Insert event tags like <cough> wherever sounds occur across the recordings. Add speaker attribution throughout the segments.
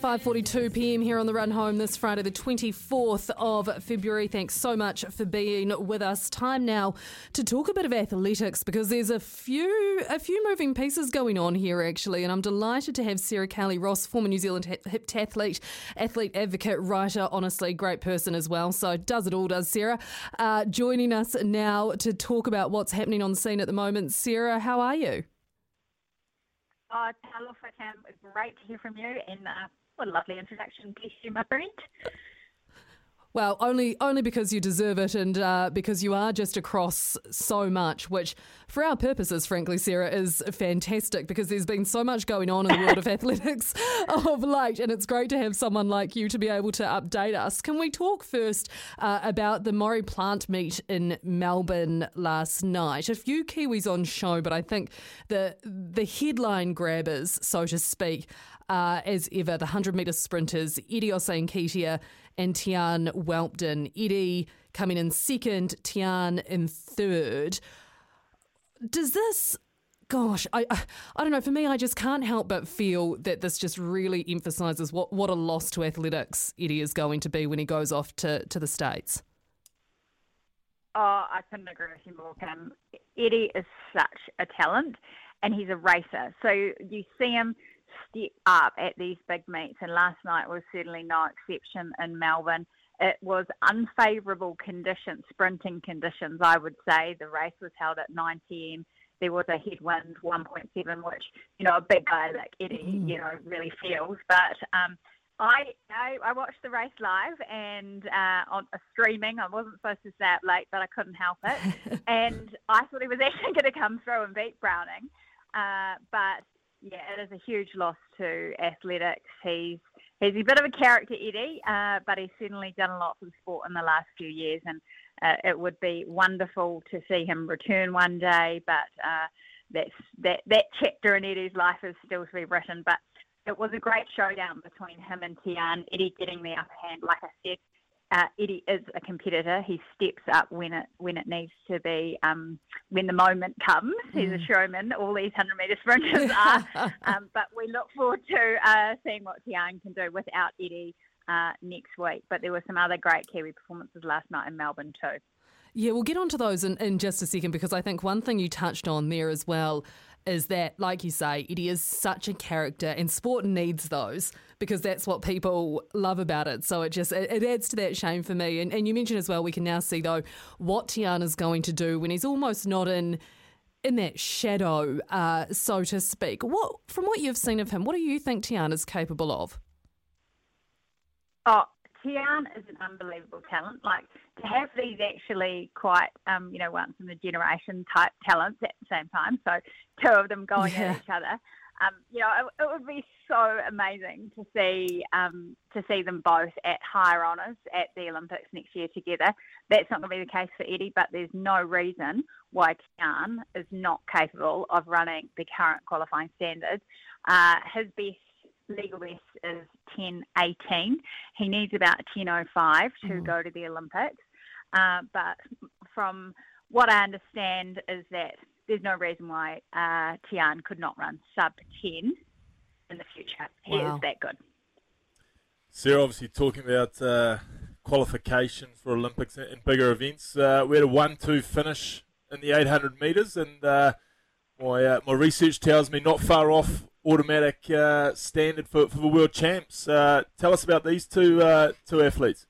Speaker 1: 5:42 p.m. here on the run home this Friday the 24th of February. Thanks so much for being with us. Time now to talk a bit of athletics because there's a few a few moving pieces going on here actually and I'm delighted to have Sarah Cowley Ross, former New Zealand heptathlete, athlete athlete advocate, writer, honestly great person as well. So does it all does Sarah. Uh, joining us now to talk about what's happening on the scene at the moment. Sarah, how are you?
Speaker 2: Oh, talofa, Cam. Great to hear from you and uh, what a lovely introduction. Bless you, my friend.
Speaker 1: Well, only only because you deserve it, and uh, because you are just across so much, which, for our purposes, frankly, Sarah, is fantastic. Because there's been so much going on in the world of <laughs> athletics <laughs> of late, and it's great to have someone like you to be able to update us. Can we talk first uh, about the Maurie Plant meet in Melbourne last night? A few Kiwis on show, but I think the the headline grabbers, so to speak, uh, as ever, the 100 metre sprinters, Eddie Osei-Nketia and Tiaan Whelpton. Eddie coming in second, Tiaan in third. Does this gosh, I, I, I don't know. For me, I just can't help but feel that this just really emphasises what, what a loss to athletics Eddie is going to be when he goes off to, to the States.
Speaker 2: Oh, I couldn't agree with you more, Kim. Eddie is such a talent and he's a racer. So you see him step up at these big meets, and last night was certainly no exception in Melbourne. It was unfavourable conditions, sprinting conditions, I would say. The race was held at 9 pm. There was a headwind 1.7, which, you know, a big guy like Eddie, you know, really feels. But um, I, I, I watched the race live and uh, on uh, streaming. I wasn't supposed to stay up late, but I couldn't help it. <laughs> and I thought he was <laughs> actually going to come through and beat Browning. Uh, but yeah, it is a huge loss to athletics. He's he's a bit of a character, Eddie, uh, but he's certainly done a lot for the sport in the last few years, and uh, it would be wonderful to see him return one day. But uh, that's that that chapter in Eddie's life is still to be written. But it was a great showdown between him and Tiaan. Eddie getting the upper hand, like I said, uh, Eddie is a competitor. He steps up when it when it needs to be, um, when the moment comes. He's a
Speaker 1: Mm.
Speaker 2: showman. All these hundred metre <laughs> sprinters are. um, but we look forward to uh, seeing what Tiaan can do without Eddie uh, next week. But there were some other great Kiwi performances last night in Melbourne too.
Speaker 1: Yeah, we'll get onto those in, in just a second because I think one thing you touched on there as well is that, like you say, Eddie is such a character and sport needs those because that's what people love about it. So it just it, it adds to that shame for me. And, and you mentioned as well, we can now see though what Tiaan's going to do when he's almost not in in that shadow, uh, so to speak. What from what you've seen of him, what do you think Tiaan's capable of?
Speaker 2: Oh, Tiaan is an unbelievable talent. Like to have these actually quite, um, you know, once in a generation type talents at the same time. So two of them going
Speaker 1: Yeah.
Speaker 2: at each other. Um, you know, it, it would be so amazing to see um, to see them both at higher honours at the Olympics next year together. That's not going to be the case for Eddie, but there's no reason why Tiaan is not capable of running the current qualifying standards. Uh, his best legal best is 10.18. He needs about 10.05 to
Speaker 1: Mm.
Speaker 2: go to the Olympics. Uh, but from what I understand is that there's no reason why uh, Tiaan could not run sub 10 in the future. He
Speaker 1: Wow.
Speaker 2: is that good.
Speaker 3: Sarah, obviously talking about uh, qualification for Olympics and, and bigger events. Uh, we had a one-two finish in the 800 metres, and uh, my uh, my research tells me not far off automatic uh, standard for, for the world champs. Uh, tell us about these two uh, two athletes.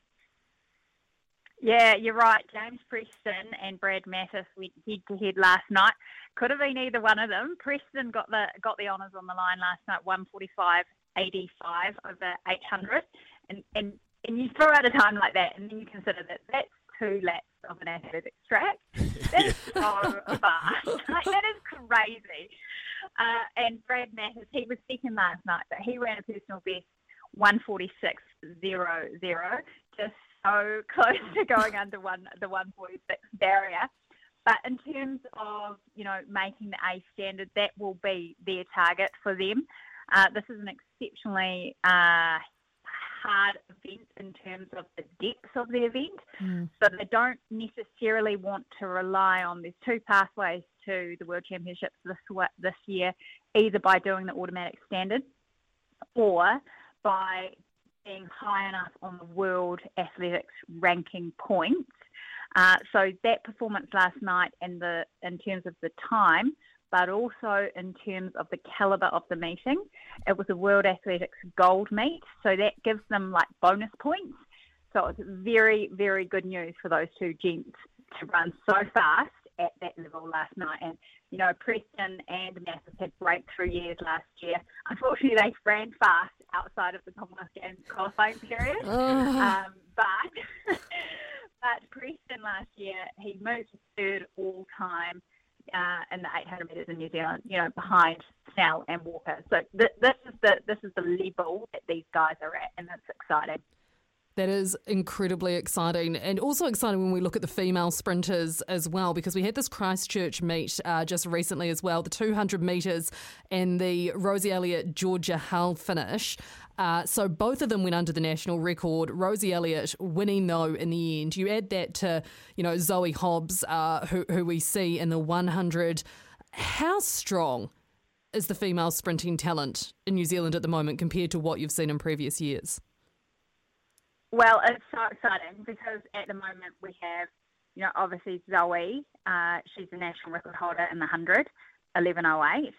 Speaker 2: Yeah, you're right. James Preston and Brad Mathas went head to head last night. Could have been either one of them. Preston got the got the honours on the line last night, 145.85 over 800, and and and you throw out a time like that, and then you consider that that's two laps of an athletics track. <laughs> That's so fast. <laughs> Like, that is crazy. Uh, and Brad Mathas, he was second last night, but he ran a personal best 146.00, just so <laughs> close to going under one the 146 barrier. But in terms of you know making the A standard, that will be their target for them. Uh, this is an exceptionally uh, hard event in terms of the depth of the event. Mm. So they don't necessarily want to rely on. these two pathways to the World Championships this this year, either by doing the automatic standard or by being high enough on the World Athletics ranking points. Uh, so that performance last night, and the in terms of the time, but also in terms of the caliber of the meeting. It was a World Athletics gold meet, so that gives them like bonus points. So it's very, very good news for those two gents to run so fast at that level last night. And, you know, Preston and Mathas had breakthrough years last year. Unfortunately, they ran fast outside of the Commonwealth Games qualifying period. Um, but, <laughs> but Preston last year, he moved to third all time uh, and the 800 metres in New Zealand, you know, behind Snell and Walker. So th- this is the this is the level that these guys are at, and it's exciting.
Speaker 1: That is incredibly exciting, and also exciting when we look at the female sprinters as well, because we had this Christchurch meet uh, just recently as well, the 200 metres and the Rosie Elliott Georgia Hull finish. Uh, so both of them went under the national record. Rosie Elliott winning though in the end. You add that to you know Zoe Hobbs, uh, who who we see in the 100. How strong is the female sprinting talent in New Zealand at the moment compared to what you've seen in previous years?
Speaker 2: Well, it's so exciting because at the moment we have, you know, obviously Zoe, uh, she's the national record holder in the 100, 11.08.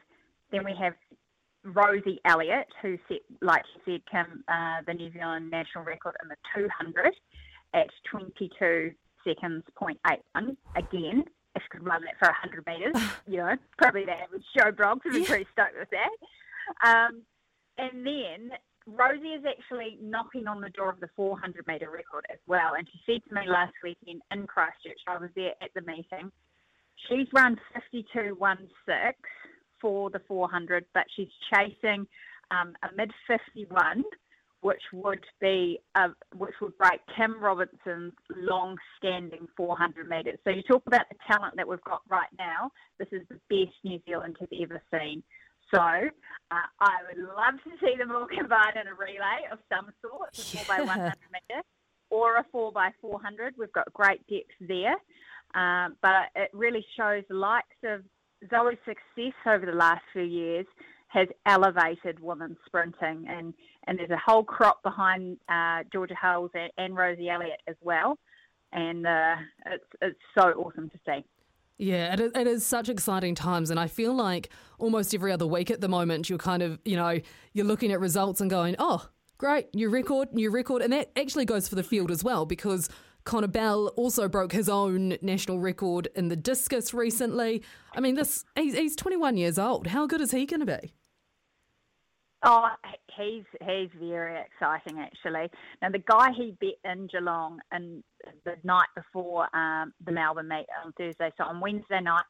Speaker 2: Then we have Rosie Elliott, who set, like you said, Kim, uh, the New Zealand national record in the 200 at 22 seconds point eight one. Again, if you could run that for 100 metres, <laughs> you know, probably the average Joe Bloggs would be pretty stoked with that. Um, and then Rosie is actually knocking on the door of the 400 metre record as well. And she said to me last weekend in Christchurch, I was there at the meeting, she's run 52.16 for the 400, but she's chasing um, a mid 51, which would be uh, which would break Kim Robinson's long-standing 400 metres. So you talk about the talent that we've got right now. This is the best New Zealand has ever seen. So uh, I would love to see them all <laughs> combined in a relay of some sort, a four by 100 metre or a four by 400. We've got great depth there, um, but it really shows the likes of Zoe's success over the last few years has elevated women's sprinting, and, and there's a whole crop behind uh, Georgia Hulls and, and, Rosie Elliott as well, and uh, it's it's so awesome to see.
Speaker 1: Yeah, it is, it is such exciting times, and I feel like almost every other week at the moment, you're kind of you know you're looking at results and going, oh, great, new record, new record, and that actually goes for the field as well because Connor Bell also broke his own national record in the discus recently. I mean, this he's, he's 21 years old. How good is he going to be?
Speaker 2: Oh, he's he's very exciting actually. Now the guy he bet in Geelong and the night before um, the Melbourne meet on Thursday, so on Wednesday night,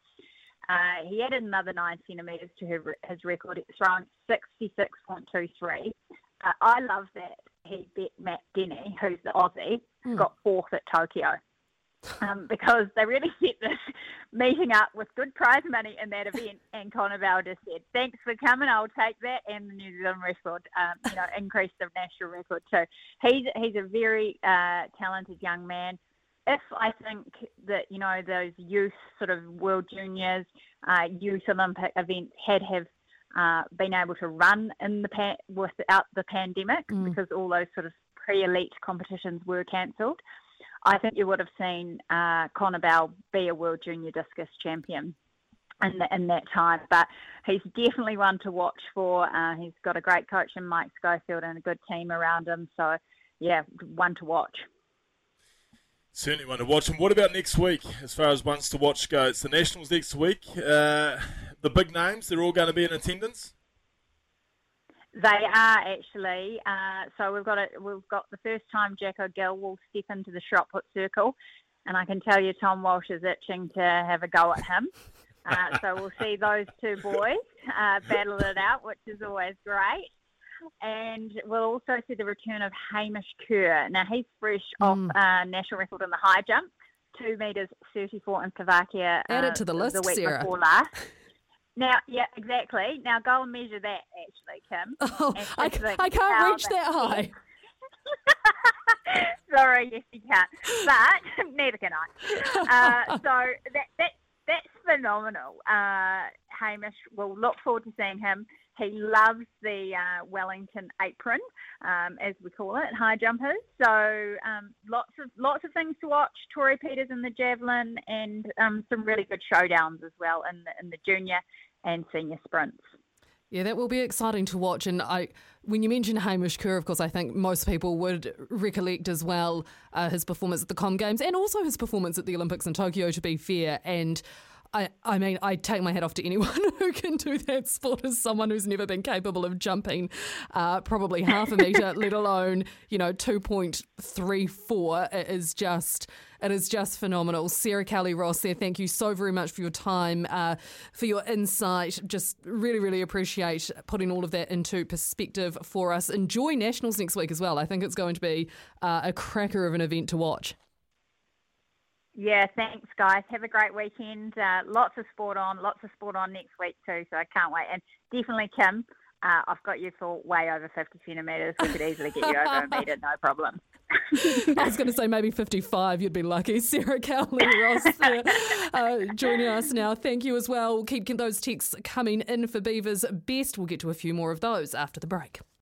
Speaker 2: uh, he added another nine centimetres to his record. It's thrown 66.23. Uh, I love that he bet Matt Denny, who's the Aussie, mm. got fourth at Tokyo. Um, because they really <laughs> set this meeting up with good prize money in that event. And Connor Bell just said, "Thanks for coming. I'll take that and the New Zealand record. Um, you know, increase the national record too. He's he's a very uh, talented young man. If I think that you know those youth sort of World Juniors, uh, youth Olympic events had have uh, been able to run in the pan- without the pandemic mm. because all those sort of pre-elite competitions were cancelled. I think you would have seen uh, Connor Bell be a world junior discus champion in, the, in that time. But he's definitely one to watch for. Uh, he's got a great coach in Mike Schofield and a good team around him. So, yeah, one to watch.
Speaker 3: Certainly one to watch. And what about next week as far as ones to watch go? It's the Nationals next week. Uh, the big names, they're all going to be in attendance?
Speaker 2: They are actually. Uh, so we've got a, we've got the first time Jacko Gill will step into the shot put circle, and I can tell you Tom Walsh is itching to have a go at him. Uh, so we'll see those two boys uh, battle it out, which is always great. And we'll also see the return of Hamish Kerr. Now, he's fresh
Speaker 1: Mm.
Speaker 2: off uh, national record in the high jump, 2 metres 34 in Slovakia.
Speaker 1: Add
Speaker 2: uh,
Speaker 1: it to the list,
Speaker 2: the week
Speaker 1: Sarah.
Speaker 2: before last. Now, yeah, exactly. Now go and measure that, actually, Kim. <laughs>
Speaker 1: Oh, I, I can't reach that high. <laughs>
Speaker 2: Sorry, yes, you can't. But <laughs> neither can I. Uh, so that, that that's phenomenal. Uh, Hamish, we'll look forward to seeing him. He loves the uh, Wellington apron, um, as we call it, high jumpers. So um, lots of lots of things to watch. Tori Peters in the javelin, and um, some really good showdowns as well in the, in the junior and senior sprints.
Speaker 1: Yeah, that will be exciting to watch. And I, when you mention Hamish Kerr, of course, I think most people would recollect as well uh, his performance at the Com Games and also his performance at the Olympics in Tokyo. To be fair, and I, I mean, I take my hat off to anyone <laughs> who can do that sport as someone who's never been capable of jumping uh, probably half a metre, <laughs> let alone, you know, 2.34. It is just, it is just phenomenal. Sarah Cowley Ross there, thank you so very much for your time, uh, for your insight. Just really, really appreciate putting all of that into perspective for us. Enjoy Nationals next week as well. I think it's going to be uh, a cracker of an event to watch.
Speaker 2: Yeah, thanks, guys. Have a great weekend. Uh, lots of sport on, lots of sport on next week too. So I can't wait. And definitely, Kim, uh, I've got you for way over 50 centimetres. We could easily get you over a metre, no problem. <laughs>
Speaker 1: I was going to say maybe 55, you'd be lucky. <laughs> Sarah Cowley Ross there, uh, joining us now. Thank you as well. Keep those texts coming in for Beavers Best. We'll get to a few more of those after the break.